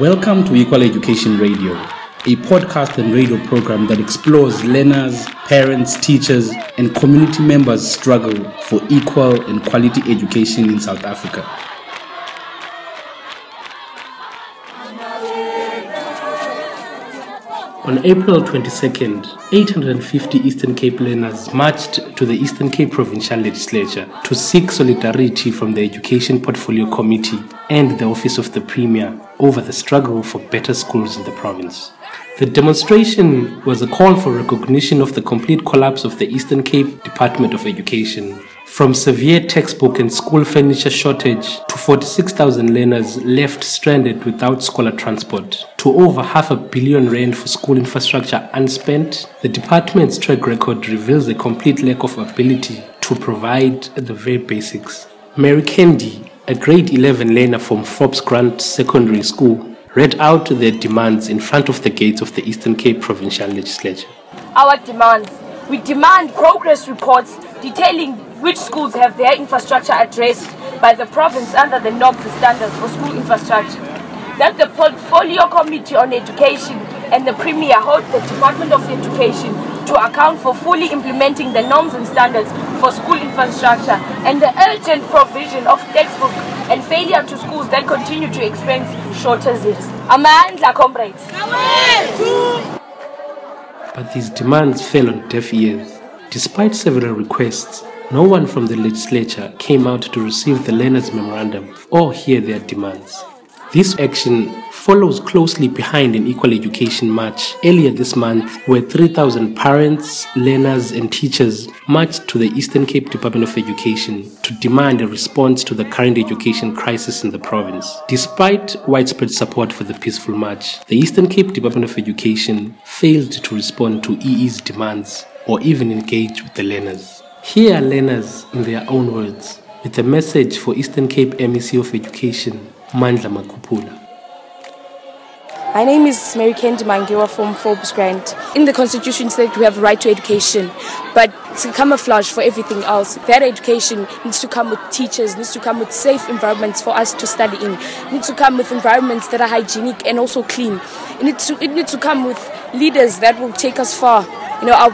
Welcome to Equal Education Radio, a podcast and radio program that explores learners, parents, teachers, and community members' struggle for equal and quality education in South Africa. On April 22nd, 850 Eastern Cape learners marched to the Eastern Cape Provincial Legislature to seek solidarity from the Education Portfolio Committee and the Office of the Premier over the struggle for better schools in the province. The demonstration was a call for recognition of the complete collapse of the Eastern Cape Department of Education from severe textbook and school furniture shortage to 46,000 learners left stranded without scholar transport to over half a billion rand for school infrastructure unspent, the department's track record reveals a complete lack of ability to provide the very basics. Mary Candy, a grade 11 learner from Forbes Grant Secondary School, read out their demands in front of the gates of the Eastern Cape Provincial Legislature. Our demands. We demand progress reports detailing which schools have their infrastructure addressed by the province under the norms and standards for school infrastructure. That the Portfolio Committee on Education and the Premier hold the Department of Education to account for fully implementing the norms and standards for school infrastructure and the urgent provision of textbook and failure to schools that continue to experience shortages. Amandla, comrades. But these demands fell on deaf ears. Despite several requests, no one from the legislature came out to receive the learners' memorandum or hear their demands. This action follows closely behind an equal education march earlier this month where 3,000 parents, learners, and teachers marched to the Eastern Cape Department of Education to demand a response to the current education crisis in the province. Despite widespread support for the peaceful march, the Eastern Cape Department of Education failed to respond to EE's demands or even engage with the learners. Here are learners in their own words with a message for Eastern Cape MEC of Education, Mandla Makupula. My name is Mary Kendi Mangiwa from Forbes Grant. In the constitution said we have right to education, but it's a camouflage for everything else. That education needs to come with teachers, needs to come with safe environments for us to study in, needs to come with environments that are hygienic and also clean. It needs to, it needs to come with leaders that will take us far you know, our,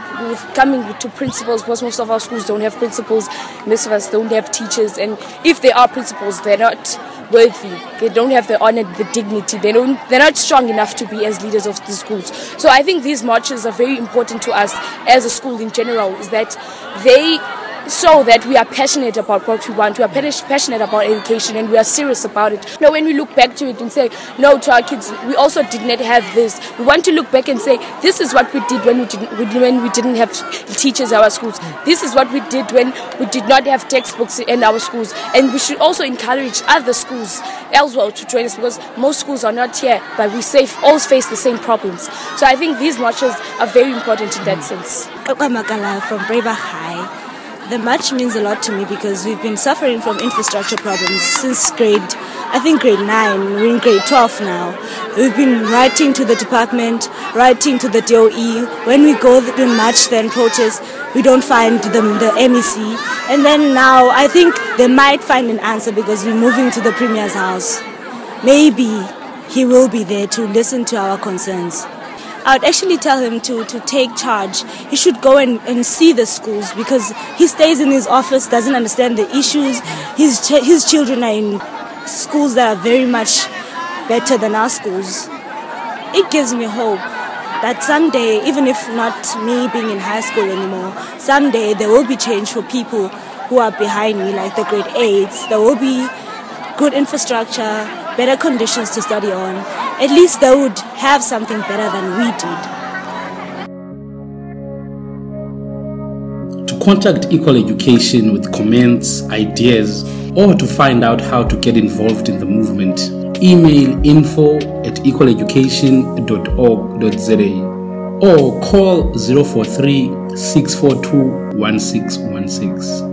coming to principals, because most of our schools don't have principals, most of us don't have teachers, and if they are principals, they're not worthy. They don't have the honor, the dignity. They don't. They're not strong enough to be as leaders of the schools. So I think these marches are very important to us as a school in general. Is that they show that we are passionate about what we want. We are passionate about education and we are serious about it. Now, when we look back to it and say no to our kids, we also did not have this. We want to look back and say this is what we did when we didn't when we didn't have teachers in our schools. This is what we did when we did not have textbooks in our schools. And we should also encourage other schools elsewhere to join us because most schools are not here, but we safe, always face the same problems. So I think these marches are very important in that hmm. sense. Okamakala from Braver High. The march means a lot to me because we've been suffering from infrastructure problems since grade, I think grade 9, we're in grade 12 now. We've been writing to the department, writing to the DOE. When we go to the march then protest, we don't find the, the MEC. And then now I think they might find an answer because we're moving to the Premier's house. Maybe he will be there to listen to our concerns. I would actually tell him to, to take charge. He should go and, and see the schools because he stays in his office, doesn't understand the issues. His, ch- his children are in schools that are very much better than our schools. It gives me hope that someday, even if not me being in high school anymore, someday there will be change for people who are behind me, like the grade eights. There will be good infrastructure, better conditions to study on. At least they would have something better than we did. To contact Equal Education with comments, ideas, or to find out how to get involved in the movement, email info at equaleducation.org.za or call 043 642 1616.